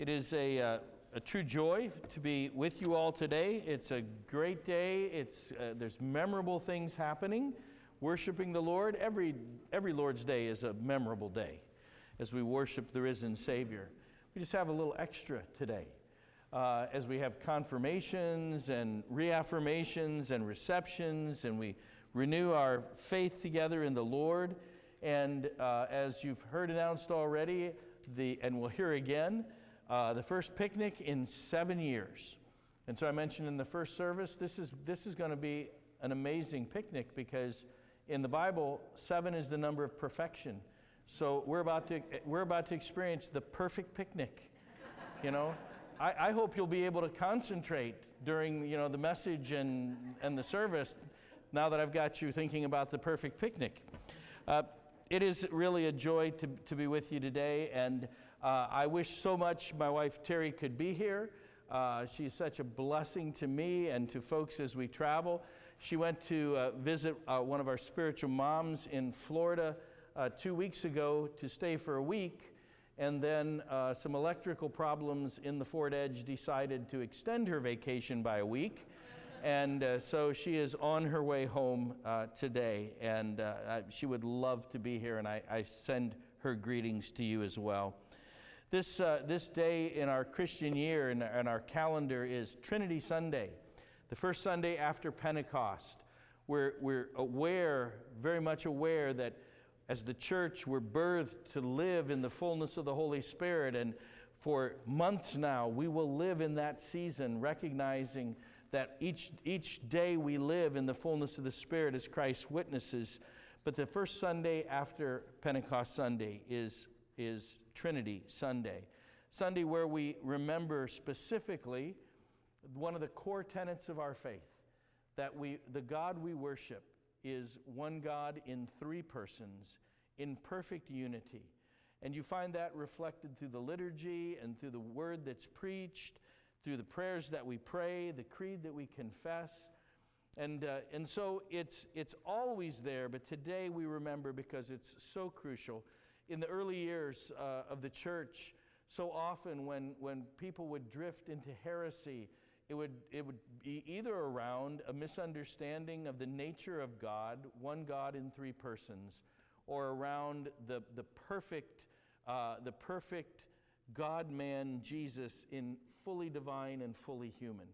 It is a, uh, a true joy to be with you all today. It's a great day. It's, uh, there's memorable things happening. Worshiping the Lord. Every, every Lord's Day is a memorable day as we worship the risen Savior. We just have a little extra today. Uh, as we have confirmations and reaffirmations and receptions, and we renew our faith together in the Lord. And uh, as you've heard announced already, the, and we'll hear again, uh, the first picnic in seven years. And so I mentioned in the first service, this is, this is going to be an amazing picnic because in the Bible, seven is the number of perfection. So we're about to, we're about to experience the perfect picnic. You know, I, I hope you'll be able to concentrate during you know, the message and, and the service now that I've got you thinking about the perfect picnic. Uh, it is really a joy to, to be with you today, and uh, I wish so much my wife Terry could be here. Uh, she's such a blessing to me and to folks as we travel. She went to uh, visit uh, one of our spiritual moms in Florida uh, two weeks ago to stay for a week, and then uh, some electrical problems in the Ford Edge decided to extend her vacation by a week and so she is on her way home today, and she would love to be here, and I, I, send her greetings to you as well. This, uh, this day in our Christian year and our, calendar is Trinity Sunday, the first Sunday after Pentecost. We're, we're aware, very much aware, that as the church, we're birthed to live in the fullness of the Holy Spirit, and for months now, we will live in that season, recognizing that each, each day we live in the fullness of the Spirit as Christ's witnesses. But the first Sunday after Pentecost Sunday is, is Trinity Sunday. Sunday, where we remember specifically one of the core tenets of our faith that we, the God we worship is one God in three persons in perfect unity. And you find that reflected through the liturgy and through the word that's preached through the prayers that we pray, the creed that we confess. And, uh, and so it's, it's always there, but today we remember because it's so crucial. In the early years uh, of the church, so often when, when people would drift into heresy, it would, it would be either around a misunderstanding of the nature of God, one God in three persons, or around the, the perfect, uh, the perfect God man Jesus in fully divine and fully human.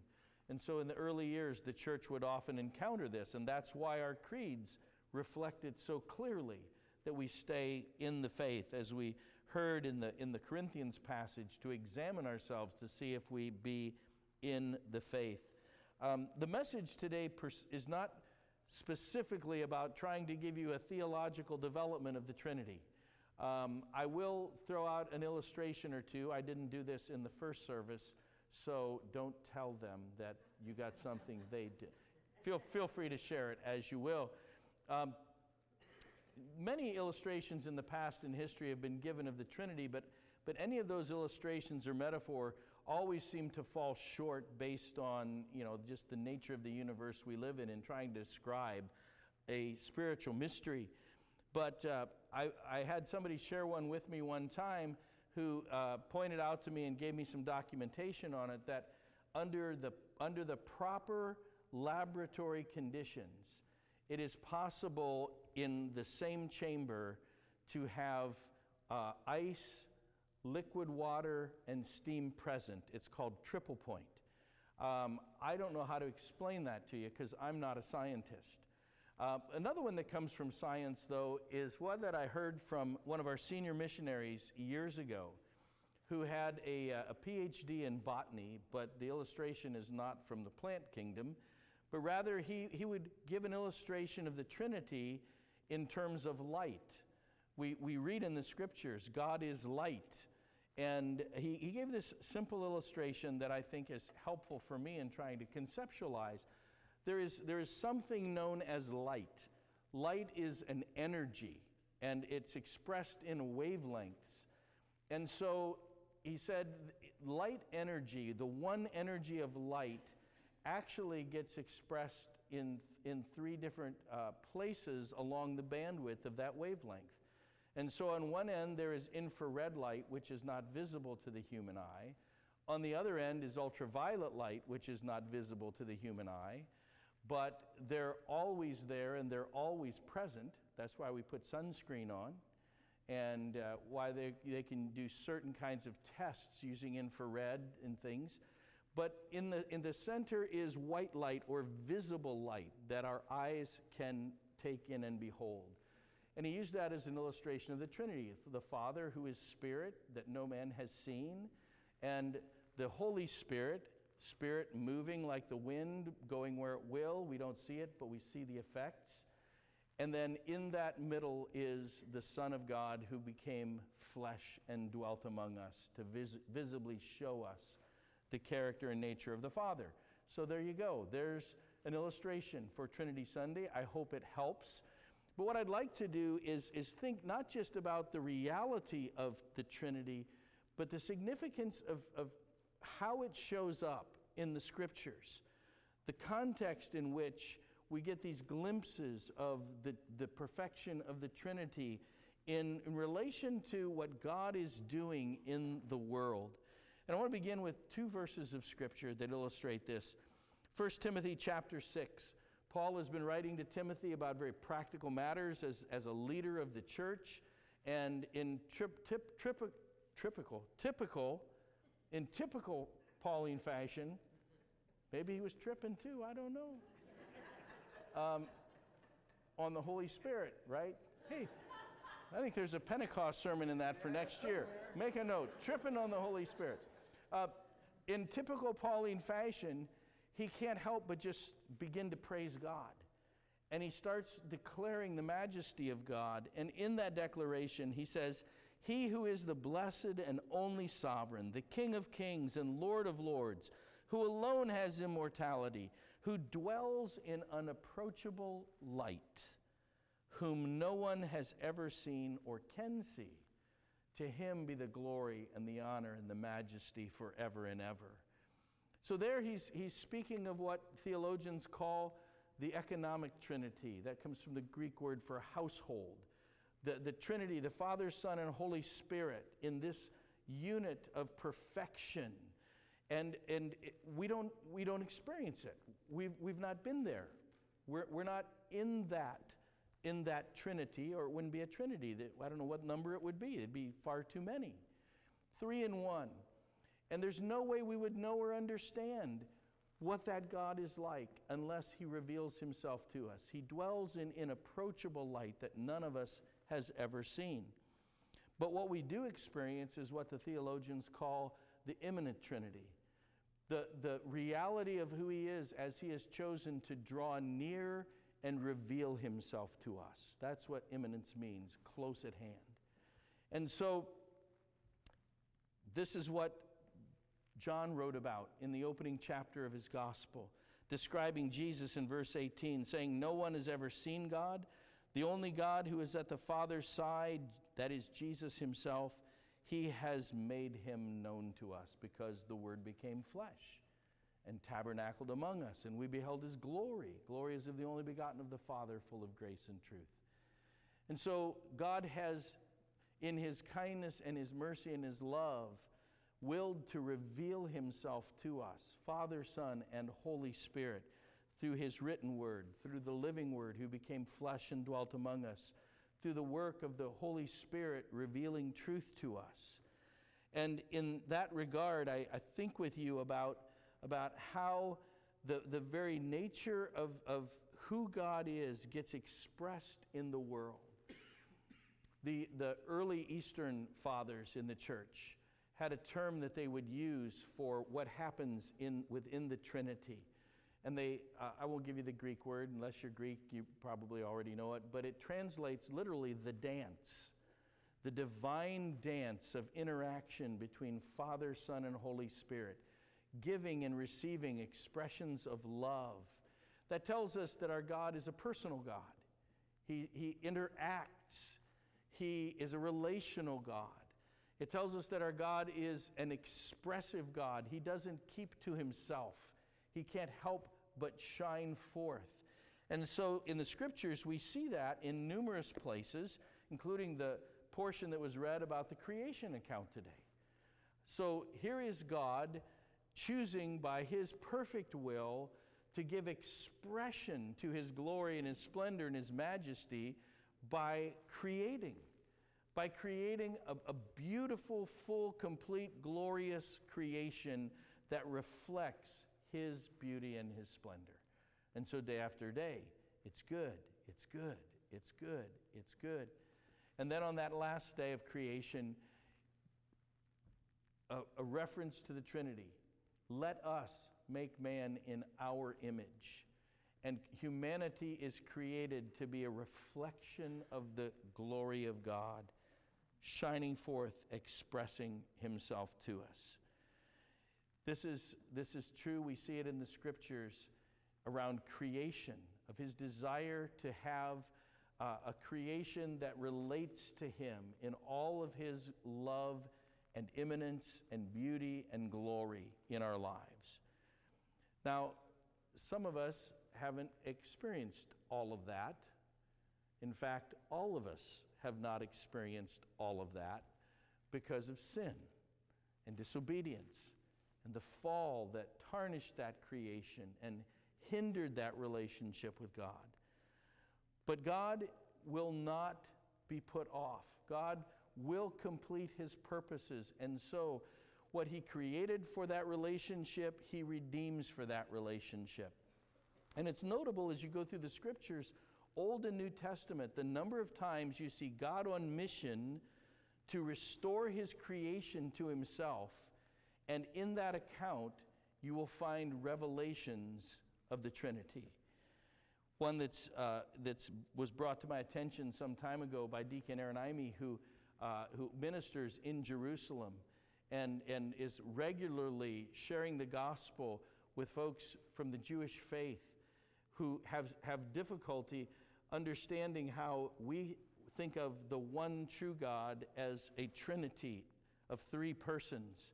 And so in the early years, the church would often encounter this, and that's why our creeds reflect it so clearly that we stay in the faith, as we heard in the, in the Corinthians passage, to examine ourselves to see if we be in the faith. Um, the message today pers- is not specifically about trying to give you a theological development of the Trinity. Um, I will throw out an illustration or two. I didn't do this in the first service, so don't tell them that you got something they did. Feel, feel free to share it as you will. Um, many illustrations in the past in history have been given of the Trinity, but, but any of those illustrations or metaphor always seem to fall short based on you know, just the nature of the universe we live in and trying to describe a spiritual mystery. But uh, I, I, had somebody share one with me one time who uh, pointed out to me and gave me some documentation on it that under the, under the proper laboratory conditions, it is possible in the same chamber to have uh, ice, liquid water, and steam present. It's called triple point. Um, I don't know how to explain that to you because I'm not a scientist. Uh, another one that comes from science, though, is one that I heard from one of our senior missionaries years ago who had a, uh, a PhD in botany, but the illustration is not from the plant kingdom, but rather he, he would give an illustration of the Trinity in terms of light. We, we read in the scriptures, God is light. And he, he gave this simple illustration that I think is helpful for me in trying to conceptualize there is, there is something known as light. Light is an energy, and it's expressed in wavelengths. And so he said, light energy, the one energy of light, actually gets expressed in, in three different uh, places along the bandwidth of that wavelength. And so, on one end, there is infrared light, which is not visible to the human eye. On the other end is ultraviolet light, which is not visible to the human eye. But they're always there and they're always present. That's why we put sunscreen on and uh, why they, they can do certain kinds of tests using infrared and things. But in the, in the center is white light or visible light that our eyes can take in and behold. And he used that as an illustration of the Trinity the Father, who is Spirit, that no man has seen, and the Holy Spirit, Spirit moving like the wind, going where it will. We don't see it, but we see the effects. And then in that middle is the Son of God who became flesh and dwelt among us to vis- visibly show us the character and nature of the Father. So there you go. There's an illustration for Trinity Sunday. I hope it helps. But what I'd like to do is, is think not just about the reality of the Trinity, but the significance of, of how it shows up in the scriptures, the context in which we get these glimpses of the, the perfection of the Trinity in, in relation to what God is doing in the world. And I want to begin with two verses of scripture that illustrate this. 1 Timothy chapter 6. Paul has been writing to Timothy about very practical matters as, as a leader of the church. And in trip, tip, trip, typical, typical, in typical Pauline fashion, maybe he was tripping too, I don't know um, on the Holy Spirit, right? Hey, I think there's a Pentecost sermon in that for next year. Make a note tripping on the Holy Spirit. Uh, in typical Pauline fashion, he can't help but just begin to praise God. And he starts declaring the majesty of God. And in that declaration, he says, He who is the blessed and only sovereign, the King of kings and Lord of lords, who alone has immortality, who dwells in unapproachable light, whom no one has ever seen or can see. To him be the glory and the honor and the majesty forever and ever. So, there he's, he's speaking of what theologians call the economic trinity. That comes from the Greek word for household. The, the Trinity, the Father, Son, and Holy Spirit, in this unit of perfection and, and we, don't, we don't experience it. We've, we've not been there. We're, we're not in that, in that Trinity, or it wouldn't be a Trinity. I don't know what number it would be. It'd be far too many. Three in one. And there's no way we would know or understand what that God is like unless He reveals Himself to us. He dwells in inapproachable light that none of us has ever seen. But what we do experience is what the theologians call the immanent Trinity the, the reality of who He is as He has chosen to draw near and reveal Himself to us. That's what immanence means, close at hand. And so, this is what John wrote about in the opening chapter of his gospel, describing Jesus in verse 18, saying, No one has ever seen God. The only God who is at the Father's side, that is Jesus Himself, he has made him known to us because the Word became flesh and tabernacled among us, and we beheld his glory. Glory as of the only begotten of the Father, full of grace and truth. And so God has, in his kindness and his mercy and his love, willed to reveal himself to us, Father, Son, and Holy Spirit, through his written word, through the living word who became flesh and dwelt among us through the work of the Holy Spirit revealing truth to us. And in that regard, I, I think with you about, about how the, the very nature of, of who God is gets expressed in the world. The, the early Eastern fathers in the church had a term that they would use for what happens in, within the Trinity. And they, uh, I won't give you the Greek word, unless you're Greek, you probably already know it, but it translates literally the dance, the divine dance of interaction between Father, Son, and Holy Spirit, giving and receiving expressions of love. That tells us that our God is a personal God. He, he interacts, He is a relational God. It tells us that our God is an expressive God. He doesn't keep to himself. He can't help but shine forth. And so in the scriptures, we see that in numerous places, including the portion that was read about the creation account today. So here is God choosing by his perfect will to give expression to his glory and his splendor and his majesty by creating. By creating a, a beautiful, full, complete, glorious creation that reflects his beauty and his splendor. And so, day after day, it's good, it's good, it's good, it's good. And then on that last day of creation, a, a reference to the Trinity. Let us make man in our image. And humanity is created to be a reflection of the glory of God, shining forth, expressing himself to us. This is, this is true. We see it in the scriptures around creation, of his desire to have uh, a creation that relates to him in all of his love and immanence and beauty and glory in our lives. Now, some of us haven't experienced all of that. In fact, all of us have not experienced all of that because of sin and disobedience and the fall that tarnished that creation and hindered that relationship with God. But God will not be put off. God will complete his purposes. And so, what he created for that relationship, he redeems for that relationship. And it's notable as you go through the scriptures, Old and New Testament, the number of times you see God on mission to restore his creation to himself. And in that account, you will find revelations of the Trinity. One that's, uh, that's was brought to my attention some time ago by Deacon Aaron Ime, who uh, who ministers in Jerusalem and, and is regularly sharing the gospel with folks from the Jewish faith who have, have difficulty understanding how we think of the one true God as a trinity of three persons.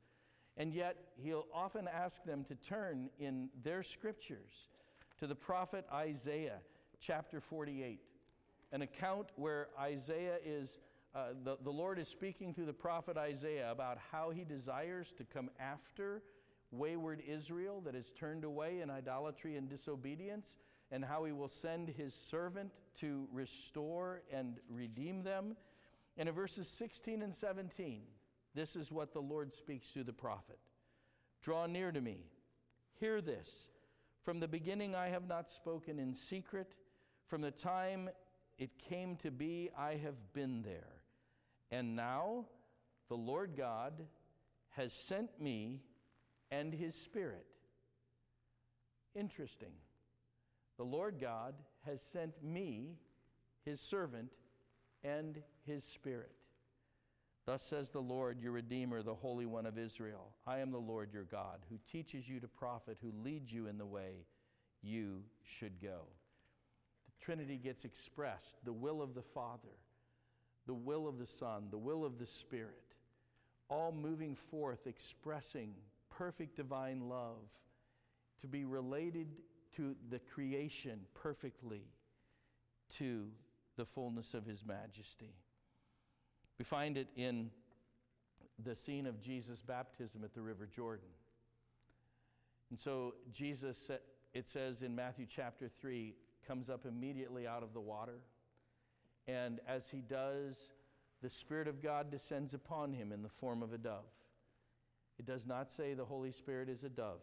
And yet, he'll often ask them to turn in their scriptures to the prophet Isaiah, chapter 48, an account where Isaiah is uh, the, the Lord is speaking through the prophet Isaiah about how he desires to come after wayward Israel that is turned away in idolatry and disobedience, and how he will send his servant to restore and redeem them. And in verses 16 and 17, this is what the Lord speaks to the prophet Draw near to me, hear this. From the beginning I have not spoken in secret. From the time it came to be, I have been there. And now the Lord God has sent me and his Spirit. Interesting. The Lord God has sent me, his servant, and his Spirit. Thus says the Lord, your Redeemer, the Holy One of Israel I am the Lord your God, who teaches you to profit, who leads you in the way you should go. The Trinity gets expressed, the will of the Father the will of the Son, the will of the Spirit, all moving forth, expressing perfect divine love to be related to the creation perfectly to the fullness of His majesty. We find it in the scene of Jesus' baptism at the River Jordan. And so, Jesus, it says in Matthew chapter 3, comes up immediately out of the water. And as he does, the Spirit of God descends upon him in the form of a dove. It does not say the Holy Spirit is a dove,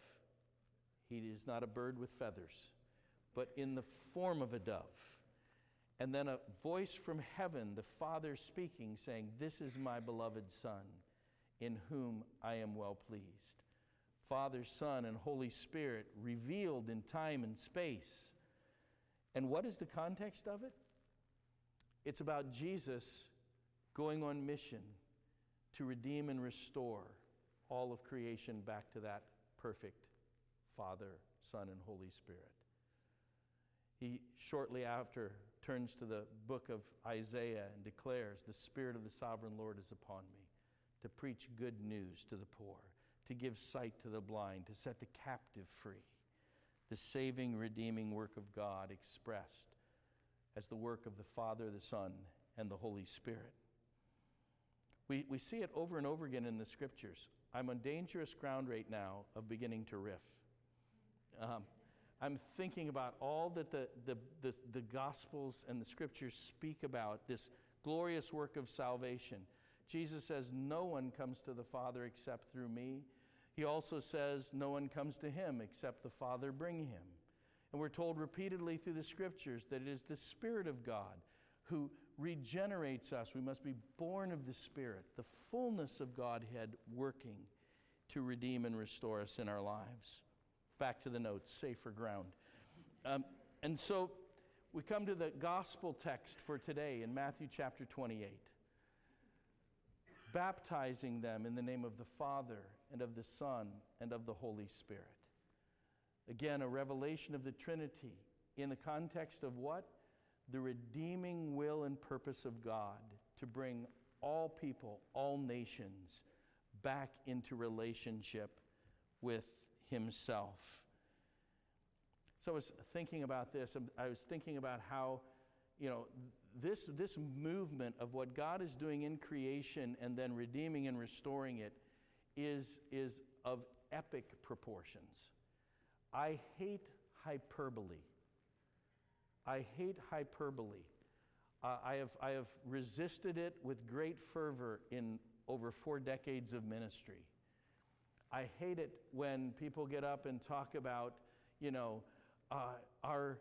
he is not a bird with feathers, but in the form of a dove. And then a voice from heaven, the Father speaking, saying, This is my beloved Son, in whom I am well pleased. Father, Son, and Holy Spirit revealed in time and space. And what is the context of it? It's about Jesus going on mission to redeem and restore all of creation back to that perfect Father, Son, and Holy Spirit. He shortly after turns to the book of Isaiah and declares, The Spirit of the sovereign Lord is upon me to preach good news to the poor, to give sight to the blind, to set the captive free. The saving, redeeming work of God expressed as the work of the Father, the Son, and the Holy Spirit. We, we see it over and over again in the scriptures. I'm on dangerous ground right now of beginning to riff. Um, I'm thinking about all that the, the, the, the Gospels and the Scriptures speak about this glorious work of salvation. Jesus says, No one comes to the Father except through me. He also says, No one comes to him except the Father bring him. And we're told repeatedly through the Scriptures that it is the Spirit of God who regenerates us. We must be born of the Spirit, the fullness of Godhead working to redeem and restore us in our lives. Back to the notes, safer ground. Um, and so we come to the gospel text for today in Matthew chapter 28. Baptizing them in the name of the Father and of the Son and of the Holy Spirit. Again, a revelation of the Trinity in the context of what? The redeeming will and purpose of God to bring all people, all nations back into relationship with Himself. So I was thinking about this. I was thinking about how, you know, this, this movement of what God is doing in creation and then redeeming and restoring it is, is of epic proportions. I hate hyperbole. I hate hyperbole. Uh, I, have, I have resisted it with great fervor in over four decades of ministry. I hate it when people get up and talk about, you know, uh, our,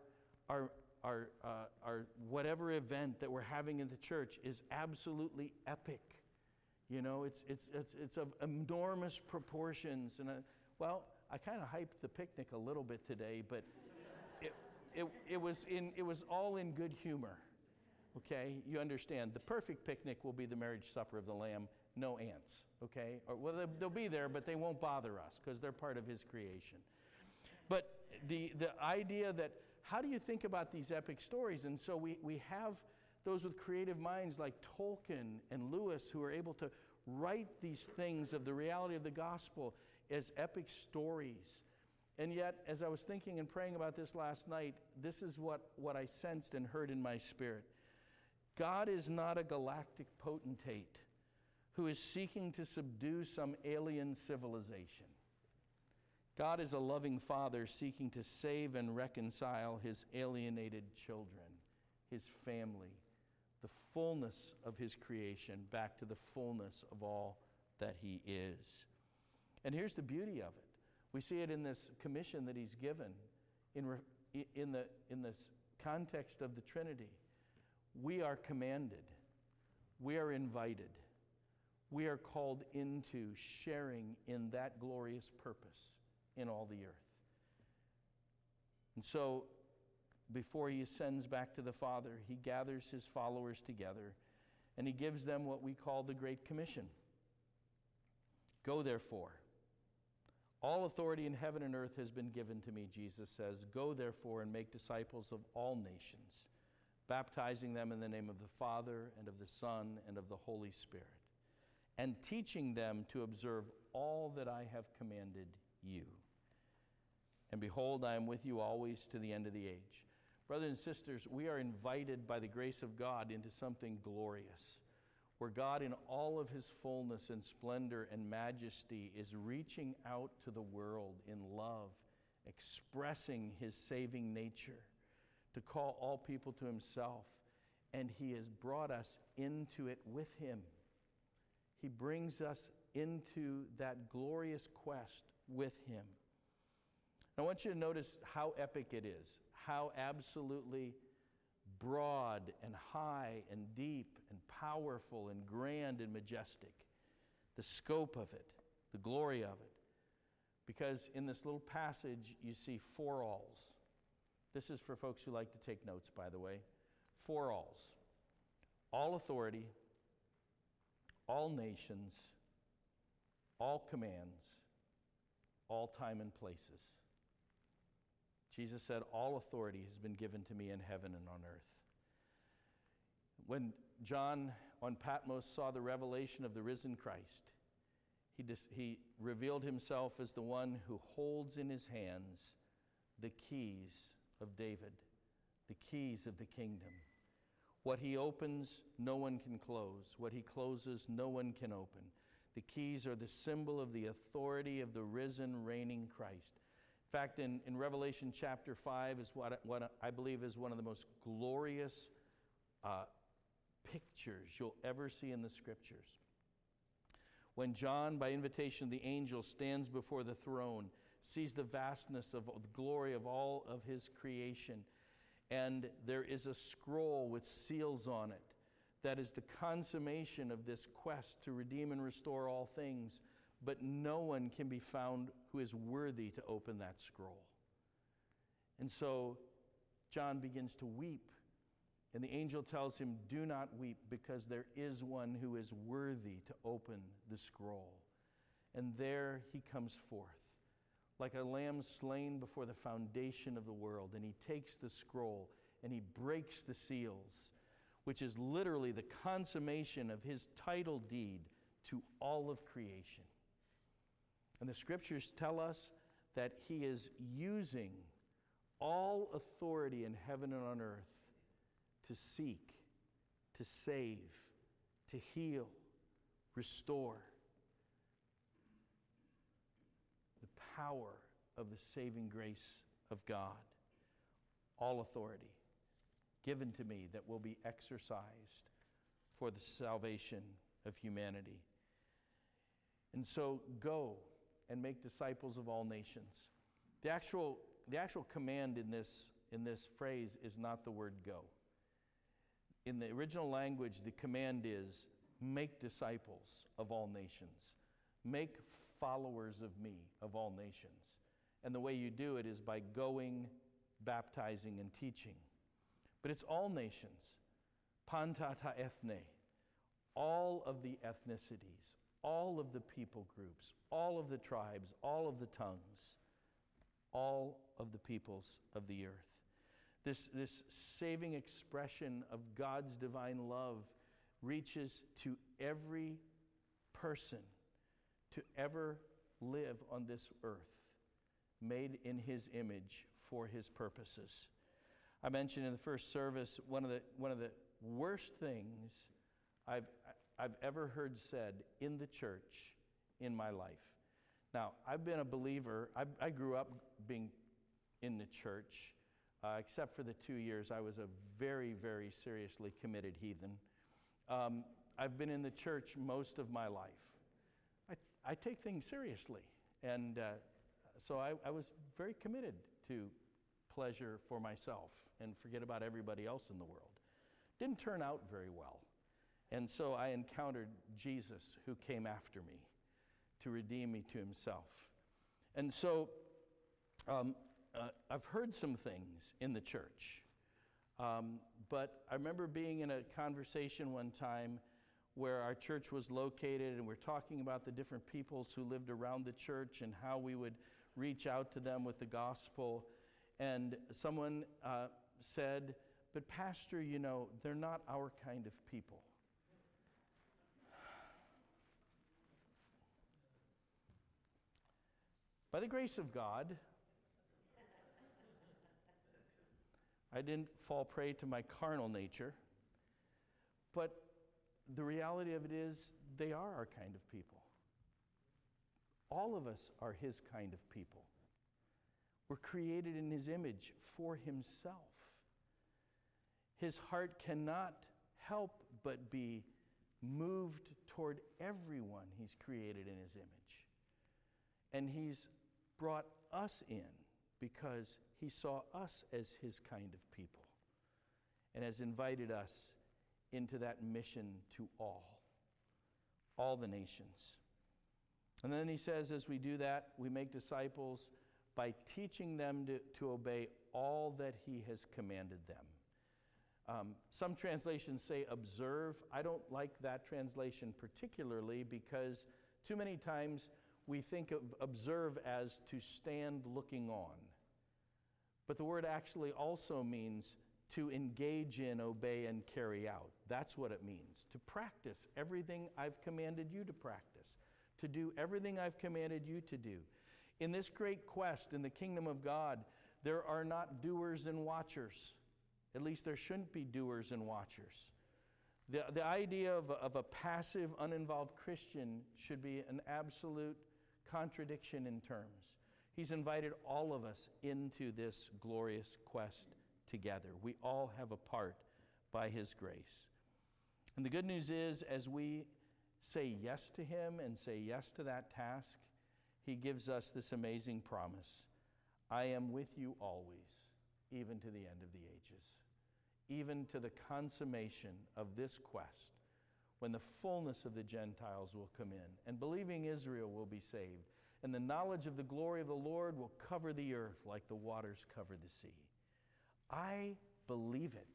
our, our, uh, our whatever event that we're having in the church is absolutely epic. You know, it's, it's, it's, it's of enormous proportions. And, uh, well, I kind of hyped the picnic a little bit today, but it, it, it, was in, it was all in good humor. Okay, you understand. The perfect picnic will be the marriage supper of the Lamb, no ants. Okay, or, well, they'll be there, but they won't bother us because they're part of His creation. But the, the idea that how do you think about these epic stories? And so we, we have those with creative minds like Tolkien and Lewis who are able to write these things of the reality of the gospel as epic stories. And yet, as I was thinking and praying about this last night, this is what, what I sensed and heard in my spirit. God is not a galactic potentate who is seeking to subdue some alien civilization. God is a loving father seeking to save and reconcile his alienated children, his family, the fullness of his creation back to the fullness of all that he is. And here's the beauty of it we see it in this commission that he's given in, in, the, in this context of the Trinity. We are commanded, we are invited, we are called into sharing in that glorious purpose in all the earth. And so, before he ascends back to the Father, he gathers his followers together and he gives them what we call the Great Commission. Go, therefore. All authority in heaven and earth has been given to me, Jesus says. Go, therefore, and make disciples of all nations, baptizing them in the name of the Father, and of the Son, and of the Holy Spirit, and teaching them to observe all that I have commanded you. And behold, I am with you always to the end of the age. Brothers and sisters, we are invited by the grace of God into something glorious, where God, in all of his fullness and splendor and majesty, is reaching out to the world in love, expressing his saving nature to call all people to himself. And he has brought us into it with him. He brings us into that glorious quest with him. I want you to notice how epic it is, how absolutely broad and high and deep and powerful and grand and majestic. The scope of it, the glory of it. Because in this little passage, you see four alls. This is for folks who like to take notes, by the way. Four alls all authority, all nations, all commands, all time and places. Jesus said, All authority has been given to me in heaven and on earth. When John on Patmos saw the revelation of the risen Christ, he, dis- he revealed himself as the one who holds in his hands the keys of David, the keys of the kingdom. What he opens, no one can close. What he closes, no one can open. The keys are the symbol of the authority of the risen, reigning Christ. Fact, in, in Revelation chapter 5 is what, what I believe is one of the most glorious uh, pictures you'll ever see in the scriptures. When John, by invitation of the angel, stands before the throne, sees the vastness of the glory of all of his creation, and there is a scroll with seals on it that is the consummation of this quest to redeem and restore all things, but no one can be found who is worthy to open that scroll. And so John begins to weep, and the angel tells him, Do not weep, because there is one who is worthy to open the scroll. And there he comes forth like a lamb slain before the foundation of the world. And he takes the scroll and he breaks the seals, which is literally the consummation of his title deed to all of creation. And the scriptures tell us that he is using all authority in heaven and on earth to seek, to save, to heal, restore. The power of the saving grace of God. All authority given to me that will be exercised for the salvation of humanity. And so go and make disciples of all nations. The actual, the actual command in this, in this phrase is not the word go. In the original language, the command is make disciples of all nations. Make followers of me, of all nations. And the way you do it is by going, baptizing, and teaching. But it's all nations. Panta ta ethne, all of the ethnicities, all of the people groups, all of the tribes, all of the tongues, all of the peoples of the earth. This, this saving expression of God's divine love reaches to every person to ever live on this earth, made in his image for his purposes. I mentioned in the first service one of the, one of the worst things I've, I've ever heard said in the church in my life. Now, I've been a believer, I, I grew up being in the church, uh, except for the two years I was a very, very seriously committed heathen. Um, I've been in the church most of my life. I take things seriously. And uh, so I, I, was very committed to pleasure for myself and forget about everybody else in the world. Didn't turn out very well. And so I encountered Jesus who came after me to redeem me to himself. And so um, uh, I've heard some things in the church. Um, but I remember being in a conversation one time where our church was located, and we're talking about the different peoples who lived around the church and how we would reach out to them with the gospel. And someone uh, said, But, Pastor, you know, they're not our kind of people. By the grace of God, I didn't fall prey to my carnal nature, but the reality of it is, they are our kind of people. All of us are His kind of people. We're created in His image for Himself. His heart cannot help but be moved toward everyone He's created in His image. And He's brought us in because He saw us as His kind of people and has invited us into that mission to all, all the nations. And then he says, as we do that, we make disciples by teaching them to, to obey all that he has commanded them. Um, some translations say observe. I don't like that translation particularly because too many times we think of observe as to stand looking on. But the word actually also means to engage in, obey, and carry out. That's what it means. To practice everything I've commanded you to practice, to do everything I've commanded you to do. In this great quest in the kingdom of God, there are not doers and watchers. At least there shouldn't be doers and watchers. The, the idea of of a passive, uninvolved Christian should be an absolute contradiction in terms. He's invited all of us into this glorious quest together. We all have a part by His grace. And the good news is, as we say yes to Him and say yes to that task, He gives us this amazing promise I am with you always, even to the end of the ages, even to the consummation of this quest, when the fullness of the Gentiles will come in, and believing Israel will be saved, and the knowledge of the glory of the Lord will cover the earth like the waters cover the sea. I believe it.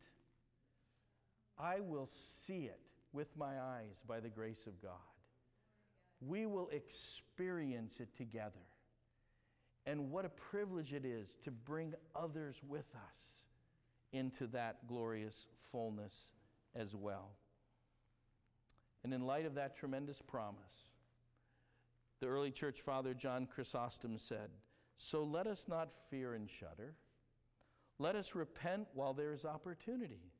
I will see it with my eyes by the grace of God. We will experience it together. And what a privilege it is to bring others with us into that glorious fullness as well. And in light of that tremendous promise, the early church father John Chrysostom said, So let us not fear and shudder. Let us repent while there is opportunity.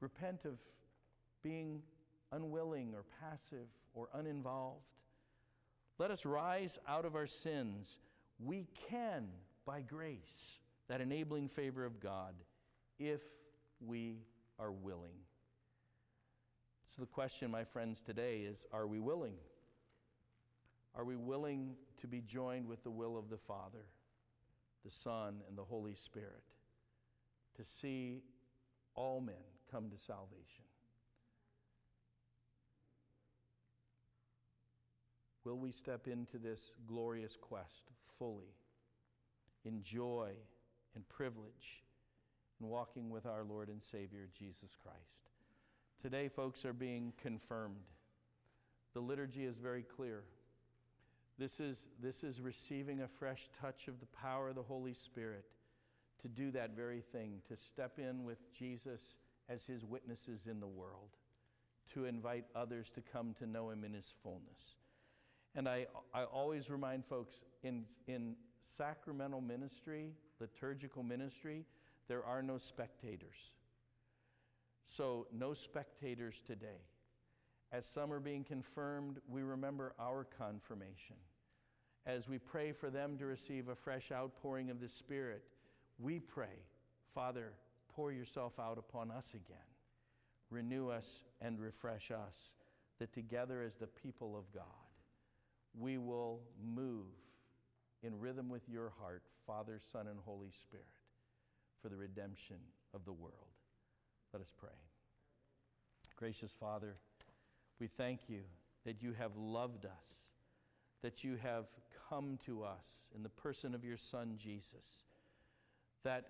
Repent of being unwilling or passive or uninvolved. Let us rise out of our sins we can, by grace, that enabling favor of God, if we are willing. So, the question, my friends, today is are we willing? Are we willing to be joined with the will of the Father, the Son, and the Holy Spirit to see all men come to salvation? will we step into this glorious quest fully in joy and privilege in walking with our Lord and Savior Jesus Christ. Today, folks are being confirmed. The liturgy is very clear. This is, this is receiving a fresh touch of the power of the Holy Spirit to do that very thing, to step in with Jesus as his witnesses in the world, to invite others to come to know him in his fullness. And I, I always remind folks in, in sacramental ministry, liturgical ministry, there are no spectators. So, no spectators today. As some are being confirmed, we remember our confirmation. As we pray for them to receive a fresh outpouring of the Spirit, we pray, Father, pour yourself out upon us again. Renew us and refresh us, that together as the people of God, we will move in rhythm with your heart, Father, Son, and Holy Spirit, for the redemption of the world. Let us pray. Gracious Father, we thank you that you have loved us, that you have come to us in the person of your Son, Jesus, that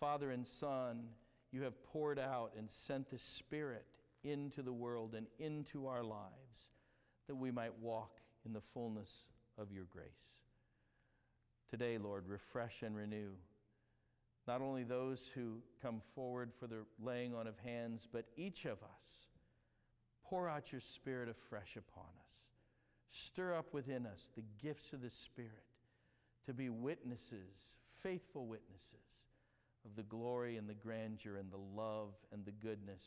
Father and Son, you have poured out and sent the Spirit into the world and into our lives that we might walk in the fullness of your grace. Today, Lord, refresh and renew not only those who come forward for the laying on of hands, but each of us. Pour out your Spirit afresh upon us. Stir up within us the gifts of the Spirit to be witnesses, faithful witnesses of the glory and the grandeur and the love and the goodness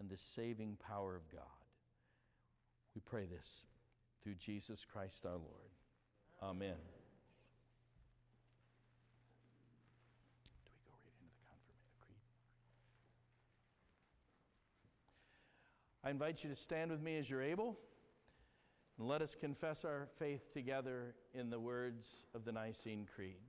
and the saving power of God. We pray this through Jesus Christ our Lord. Amen. Do we go right into the confirmation creed? I invite you to stand with me as you're able. And let us confess our faith together in the words of the Nicene Creed.